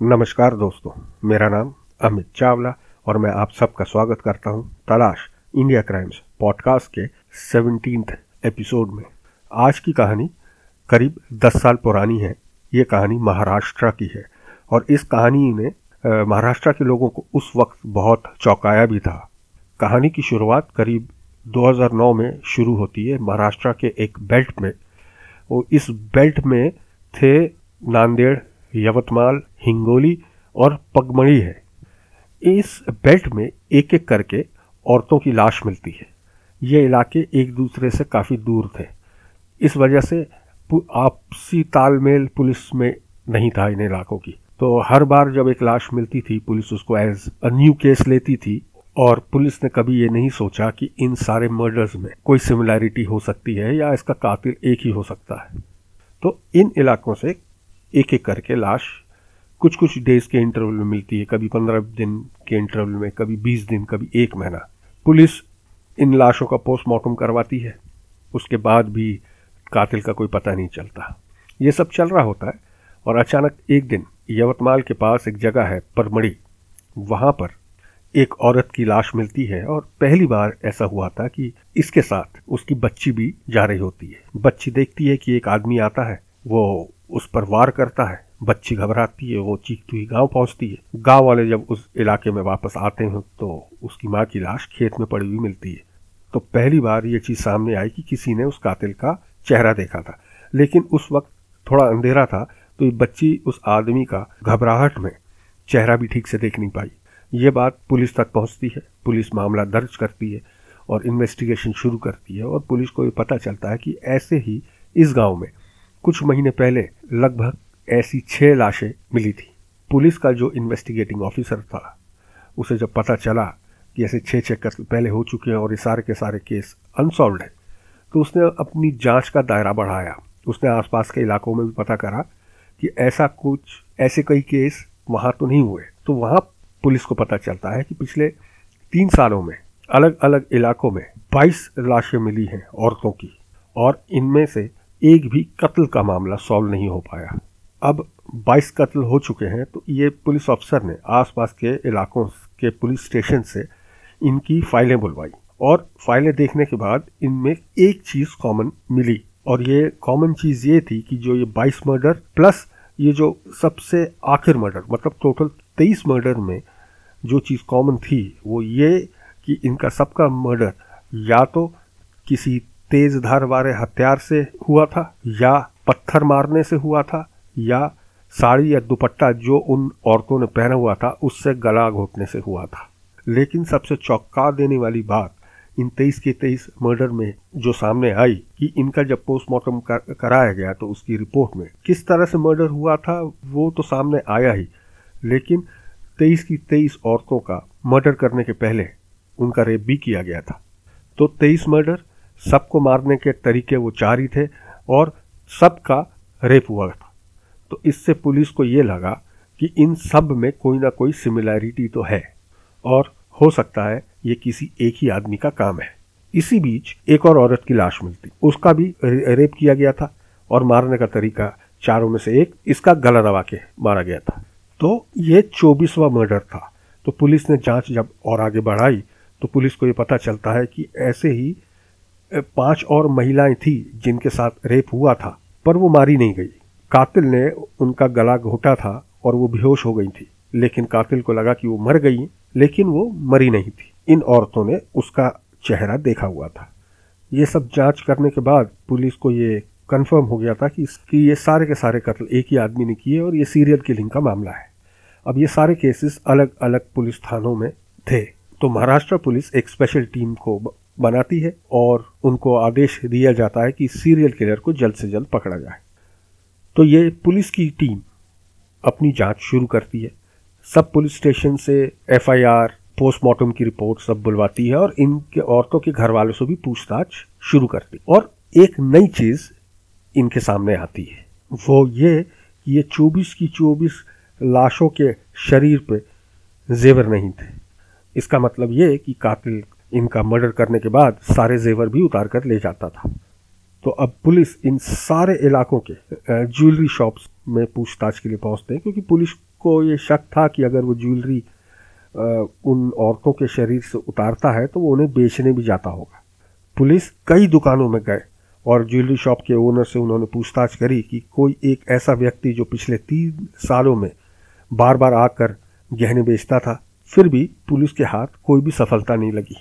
नमस्कार दोस्तों, मेरा नाम अमित चावला और मैं आप सबका स्वागत करता हूँ तलाश इंडिया क्राइम्स पॉडकास्ट के सेवनटीन एपिसोड में। आज की कहानी करीब दस साल पुरानी है। ये कहानी महाराष्ट्र की है और इस कहानी ने महाराष्ट्र के लोगों को उस वक्त बहुत चौंकाया भी था। कहानी की शुरुआत करीब 2009 में शुरू होती है। महाराष्ट्र के एक बेल्ट में और इस बेल्ट में थे नांदेड़ यवतमाल, हिंगोली और पगमड़ी है। इस बेल्ट में एक एक करके औरतों की लाश मिलती है। ये इलाके एक दूसरे से काफ़ी दूर थे। इस वजह से आपसी तालमेल पुलिस में नहीं था इन इलाकों की। तो हर बार जब एक लाश मिलती थी, पुलिस उसको एज अ न्यू केस लेती थी और पुलिस ने कभी ये नहीं सोचा कि इन सारे मर्डर्स में कोई सिमिलैरिटी हो सकती है या इसका कातिल एक ही हो सकता है। तो इन इलाकों से एक एक करके लाश कुछ कुछ डेज़ के इंटरवल में मिलती है, कभी पंद्रह दिन के इंटरवल में, कभी बीस दिन, कभी एक महीना। पुलिस इन लाशों का पोस्टमार्टम करवाती है। उसके बाद भी कातिल का कोई पता नहीं चलता। ये सब चल रहा होता है और अचानक एक दिन यवतमाल के पास एक जगह है, परमड़ी। वहाँ पर एक औरत की लाश मिलती है और पहली बार ऐसा हुआ था कि इसके साथ उसकी बच्ची भी जा रही होती है। बच्ची देखती है कि एक आदमी आता है, वो उस पर वार करता है। बच्ची घबराती है, वो चीखती हुई गाँव पहुँचती है। गाँव वाले जब उस इलाके में वापस आते हैं तो उसकी माँ की लाश खेत में पड़ी हुई मिलती है। तो पहली बार ये चीज़ सामने आई कि किसी ने उस कातिल का चेहरा देखा था। लेकिन उस वक्त थोड़ा अंधेरा था तो ये बच्ची उस आदमी का घबराहट में चेहरा भी ठीक से देख नहीं पाई। ये बात पुलिस तक पहुँचती है। पुलिस मामला दर्ज करती है और इन्वेस्टिगेशन शुरू करती है और पुलिस को ये पता चलता है कि ऐसे ही इस गाँव में कुछ महीने पहले लगभग ऐसी छह लाशें मिली थी। पुलिस का जो इन्वेस्टिगेटिंग ऑफिसर था, उसे जब पता चला कि ऐसे छः छः कत्ल पहले हो चुके हैं और ये सारे के सारे केस अनसॉल्व हैं तो उसने अपनी जाँच का दायरा बढ़ाया। उसने आसपास के इलाकों में भी पता करा कि ऐसा कुछ, ऐसे कई केस वहाँ तो नहीं हुए। तो वहाँ पुलिस को पता चलता है कि पिछले तीन सालों में अलग अलग इलाकों में 22 लाशें मिली हैं औरतों की, और इनमें से एक भी कत्ल का मामला सॉल्व नहीं हो पाया। अब 22 कत्ल हो चुके हैं तो ये पुलिस अफसर ने आसपास के इलाकों के पुलिस स्टेशन से इनकी फाइलें बुलवाई और फाइलें देखने के बाद इनमें एक चीज़ कॉमन मिली और ये कॉमन चीज़ ये थी कि जो ये 22 मर्डर प्लस ये जो सबसे आखिर मर्डर मतलब टोटल 23 मर्डर में जो चीज़ कॉमन थी, वो ये कि इनका सबका मर्डर या तो किसी तेज धार वाले हथियार से हुआ था या पत्थर मारने से हुआ था या साड़ी या दुपट्टा जो उन औरतों ने पहना हुआ था उससे गला घोटने से हुआ था। लेकिन सबसे चौंका देने वाली बात इन तेईस के तेईस मर्डर में जो सामने आई कि इनका जब पोस्टमार्टम कर, कराया गया तो उसकी रिपोर्ट में किस तरह से मर्डर हुआ था वो तो सामने आया ही। लेकिन तेईस की तेईस औरतों का मर्डर करने के पहले उनका रेप भी किया गया था। तो तेईस मर्डर सबको मारने के तरीके वो चार ही थे और सबका रेप हुआ था। तो इससे पुलिस को ये लगा कि इन सब में कोई ना कोई सिमिलैरिटी तो है और हो सकता है ये किसी एक ही आदमी का काम है। इसी बीच एक और औरत की लाश मिलती। उसका भी रेप किया गया था और मारने का तरीका चारों में से एक इसका गला दबा के मारा गया था। तो ये चौबीसवा मर्डर था। तो पुलिस ने जाँच जब और आगे बढ़ाई तो पुलिस को ये पता चलता है कि ऐसे ही पाँच और महिलाएँ थी जिनके साथ रेप हुआ था, पर वो मारी नहीं गई। कातिल ने उनका गला घोटा था और वो बेहोश हो गई थी। लेकिन कातिल को लगा कि वो मर गई, लेकिन वो मरी नहीं थी। इन औरतों ने उसका चेहरा देखा हुआ था। ये सब जाँच करने के बाद पुलिस को ये कंफर्म हो गया था कि इसकी ये सारे के सारे कत्ल एक ही आदमी ने किए और ये सीरियल किलिंग का मामला है। अब ये सारे केसेस अलग अलग पुलिस थानों में थे। तो महाराष्ट्र पुलिस एक स्पेशल टीम को बनाती है और उनको आदेश दिया जाता है कि सीरियल किलर को जल्द से जल्द पकड़ा जाए। तो ये पुलिस की टीम अपनी जाँच शुरू करती है। सब पुलिस स्टेशन से एफआईआर, पोस्टमार्टम की रिपोर्ट सब बुलवाती है और इनके औरतों के घर वालों से भी पूछताछ शुरू करती और एक नई चीज़ इनके सामने आती है। वो ये कि ये 24 की 24 लाशों के शरीर पे जेवर नहीं थे। इसका मतलब ये कि कातिल इनका मर्डर करने के बाद सारे जेवर भी उतार कर ले जाता था। तो अब पुलिस इन सारे इलाकों के ज्वेलरी शॉप्स में पूछताछ के लिए पहुँचते हैं, क्योंकि पुलिस को ये शक था कि अगर वो ज्वेलरी उन औरतों के शरीर से उतारता है तो वो उन्हें बेचने भी जाता होगा। पुलिस कई दुकानों में गए और ज्वेलरी शॉप के ओनर से उन्होंने पूछताछ करी कि कोई एक ऐसा व्यक्ति जो पिछले तीन सालों में बार बार आकर गहने बेचता था, फिर भी पुलिस के हाथ कोई भी सफलता नहीं लगी।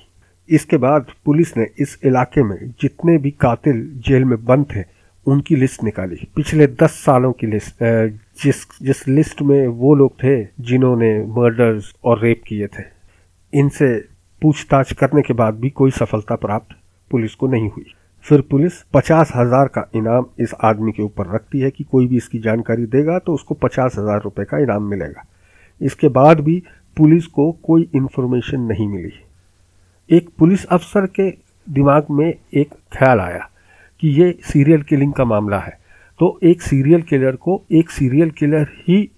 इसके बाद पुलिस ने इस इलाके में जितने भी कातिल जेल में बंद थे, उनकी लिस्ट निकाली। पिछले दस सालों की लिस्ट जिस जिस लिस्ट में वो लोग थे जिन्होंने मर्डर्स और रेप किए थे, इनसे पूछताछ करने के बाद भी कोई सफलता प्राप्त पुलिस को नहीं हुई। फिर पुलिस पचास हज़ार का इनाम इस आदमी के ऊपर रखती है कि कोई भी इसकी जानकारी देगा तो उसको पचास हज़ार रुपये का इनाम मिलेगा। इसके बाद भी पुलिस को कोई इन्फॉर्मेशन नहीं मिली। एक पुलिस अफसर के दिमाग में एक ख्याल आया कि ये सीरियल किलिंग का मामला है। तो एक सीरियल किलर को एक सीरियल किलर ही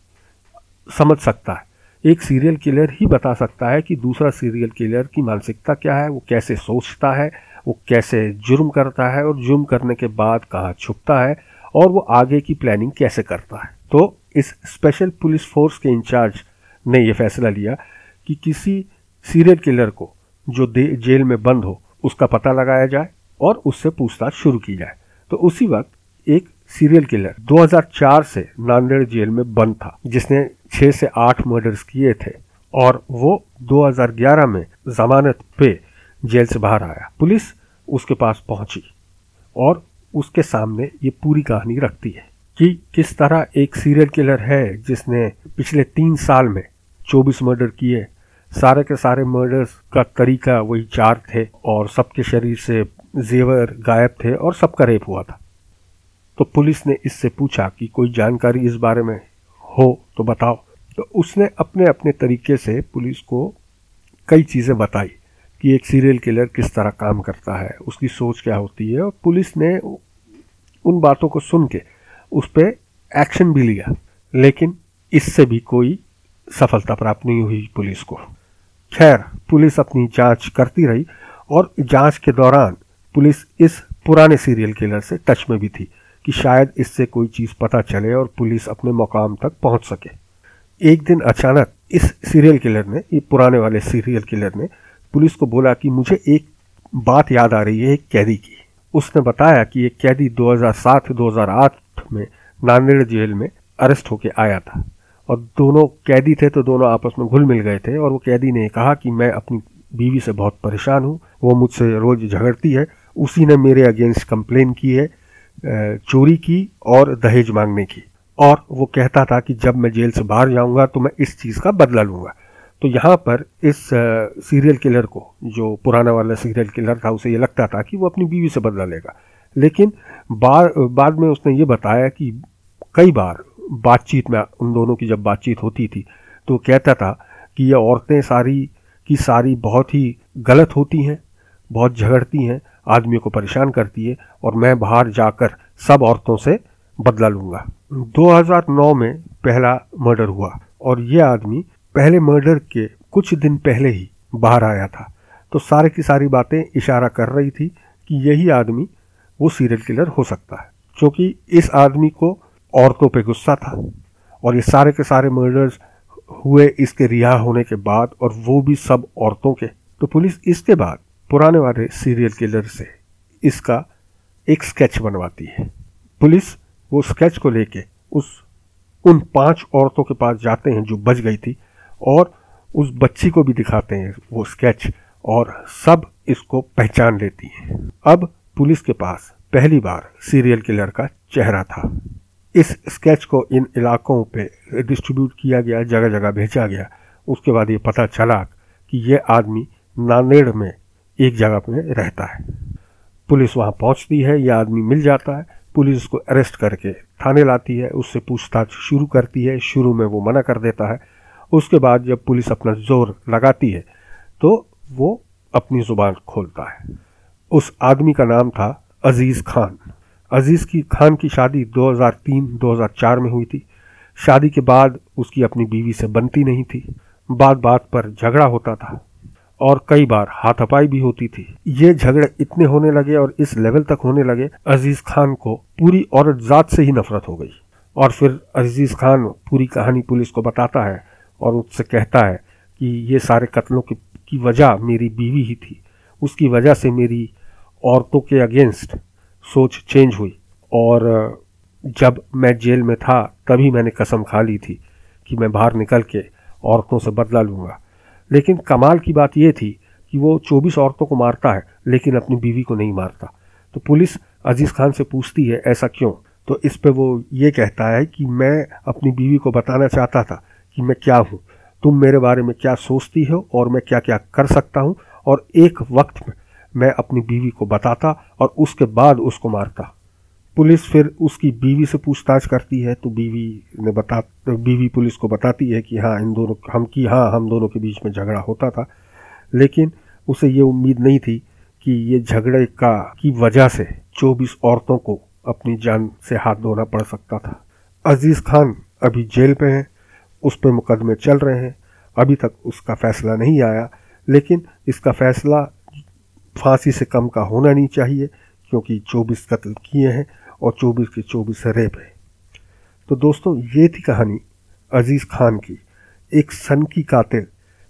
समझ सकता है। एक सीरियल किलर ही बता सकता है कि दूसरा सीरियल किलर की मानसिकता क्या है, वो कैसे सोचता है, वो कैसे जुर्म करता है और जुर्म करने के बाद कहाँ छुपता है और वो आगे की प्लानिंग कैसे करता है। तो इस स्पेशल पुलिस फोर्स के इंचार्ज ने ये फैसला लिया कि किसी सीरियल किलर को जो जेल में बंद हो, उसका पता लगाया जाए और उससे पूछताछ शुरू की जाए। तो उसी वक्त एक सीरियल किलर 2004 से नांदेड़ जेल में बंद था, जिसने छह से आठ मर्डर्स किए थे और वो 2011 में जमानत पे जेल से बाहर आया। पुलिस उसके पास पहुँची और उसके सामने ये पूरी कहानी रखती है कि किस तरह एक सीरियल किलर है जिसने पिछले तीन साल में 24 मर्डर किए सारे के सारे मर्डर्स का तरीका वही चार थे और सबके शरीर से जेवर गायब थे और सबका रेप हुआ था। तो पुलिस ने इससे पूछा कि कोई जानकारी इस बारे में हो तो बताओ। तो उसने अपने अपने तरीके से पुलिस को कई चीज़ें बताई कि एक सीरियल किलर किस तरह काम करता है, उसकी सोच क्या होती है और पुलिस ने उन बातों को सुन के उस पर एक्शन भी लिया। लेकिन इससे भी कोई सफलता प्राप्त नहीं हुई पुलिस को। खैर, पुलिस अपनी जाँच करती रही और जाँच के दौरान पुलिस इस पुराने सीरियल किलर से टच में भी थी कि शायद इससे कोई चीज़ पता चले और पुलिस अपने मुकाम तक पहुँच सके। एक दिन अचानक इस सीरियल किलर ने, ये पुराने वाले सीरियल किलर ने पुलिस को बोला कि मुझे एक बात याद आ रही है एक कैदी की। उसने बताया कि एक कैदी 2007-2008 में नांदेड़ जेल में अरेस्ट होके आया था। और दोनों कैदी थे तो दोनों आपस में घुल मिल गए थे और वो कैदी ने कहा कि मैं अपनी बीवी से बहुत परेशान हूँ, वो मुझसे रोज झगड़ती है, उसी ने मेरे अगेंस्ट कंप्लेन की है चोरी की और दहेज मांगने की। और वो कहता था कि जब मैं जेल से बाहर जाऊँगा तो मैं इस चीज़ का बदला लूँगा। तो यहाँ पर इस सीरियल किलर को, जो पुराना वाला सीरियल किलर था, उसे ये लगता था कि वो अपनी बीवी से बदला लेगा। लेकिन बार बाद में उसने ये बताया कि कई बार बातचीत में, उन दोनों की जब बातचीत होती थी तो कहता था कि ये औरतें सारी की सारी बहुत ही गलत होती हैं, बहुत झगड़ती हैं, आदमियों को परेशान करती है और मैं बाहर जाकर सब औरतों से बदला लूँगा। 2009 में पहला मर्डर हुआ और ये आदमी पहले मर्डर के कुछ दिन पहले ही बाहर आया था। तो सारे की सारी बातें इशारा कर रही थी कि यही आदमी वो सीरियल किलर हो सकता है क्योंकि इस आदमी को औरतों पे गुस्सा था और ये सारे के सारे मर्डर्स हुए इसके रिहा होने के बाद और वो भी सब औरतों के। तो पुलिस इसके बाद पुराने वाले सीरियल किलर से इसका एक स्केच बनवाती है। पुलिस वो स्केच को लेके उस उन पाँच औरतों के पास जाते हैं जो बच गई थी और उस बच्ची को भी दिखाते हैं वो स्केच और सब इसको पहचान लेती हैं। अब पुलिस के पास पहली बार सीरियल किलर का चेहरा था। इस स्केच को इन इलाकों पे डिस्ट्रीब्यूट किया गया जगह जगह भेजा गया। उसके बाद ये पता चला कि ये आदमी नांदेड़ में एक जगह में रहता है। पुलिस वहाँ पहुँचती है यह आदमी मिल जाता है, पुलिस उसको अरेस्ट करके थाने लाती है, उससे पूछताछ शुरू करती है, शुरू में वो मना कर देता है। उसके बाद जब पुलिस अपना ज़ोर लगाती है तो वो अपनी ज़ुबान खोलता है। उस आदमी का नाम था अज़ीज़ खान। अज़ीज़ की खान की शादी 2003-2004 में हुई थी। शादी के बाद उसकी अपनी बीवी से बनती नहीं थी। बात बात पर झगड़ा होता था और कई बार हाथापाई भी होती थी। ये झगड़े इतने होने लगे और इस लेवल तक होने लगे अज़ीज़ खान को पूरी औरत जात से ही नफरत हो गई। और फिर अज़ीज़ खान पूरी कहानी पुलिस को बताता है और उससे कहता है कि ये सारे कत्लों की, की वजह मेरी बीवी ही थी। उसकी वजह से मेरी औरतों के अगेंस्ट सोच चेंज हुई। और जब मैं जेल में था, तभी मैंने कसम खा ली थी कि मैं बाहर निकल के औरतों से बदला लूँगा। लेकिन कमाल की बात यह थी कि वो 24 औरतों को मारता है, लेकिन अपनी बीवी को नहीं मारता। तो पुलिस अज़ीज़ खान से पूछती है, ऐसा क्यों? तो इस पे वो ये कहता है कि मैं अपनी बीवी को बताना चाहता था कि मैं क्या हूँ। तुम मेरे बारे में क्या सोचती हो और मैं क्या क्या कर सकता हूँ? और एक वक्त में मैं अपनी बीवी को बताता और उसके बाद उसको मारता। पुलिस फिर उसकी बीवी से पूछताछ करती है तो बीवी ने बता, बीवी पुलिस को बताती है कि हाँ इन दोनों, हम की हाँ हम दोनों के बीच में झगड़ा होता था। लेकिन उसे ये उम्मीद नहीं थी कि ये झगड़े का, की वजह से 24 औरतों को अपनी जान से हाथ धोना पड़ सकता था। अज़ीज़ खान अभी जेल पे हैं, उस पर मुकदमे चल रहे हैं। अभी तक उसका फैसला नहीं आया, लेकिन इसका फैसला फांसी से कम का होना नहीं चाहिए, क्योंकि 24 कत्ल किए हैं और 24 के 24 रेप है। तो दोस्तों, ये थी कहानी अज़ीज़ खान की, एक सन की कातिल,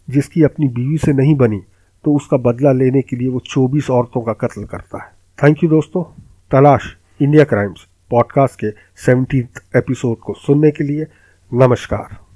जिसकी अपनी बीवी से नहीं बनी तो उसका बदला लेने के लिए वो 24 औरतों का कत्ल करता है। थैंक यू दोस्तों। तलाश इंडिया क्राइम्स पॉडकास्ट के सेवनटीन एपिसोड को सुनने के लिए नमस्कार।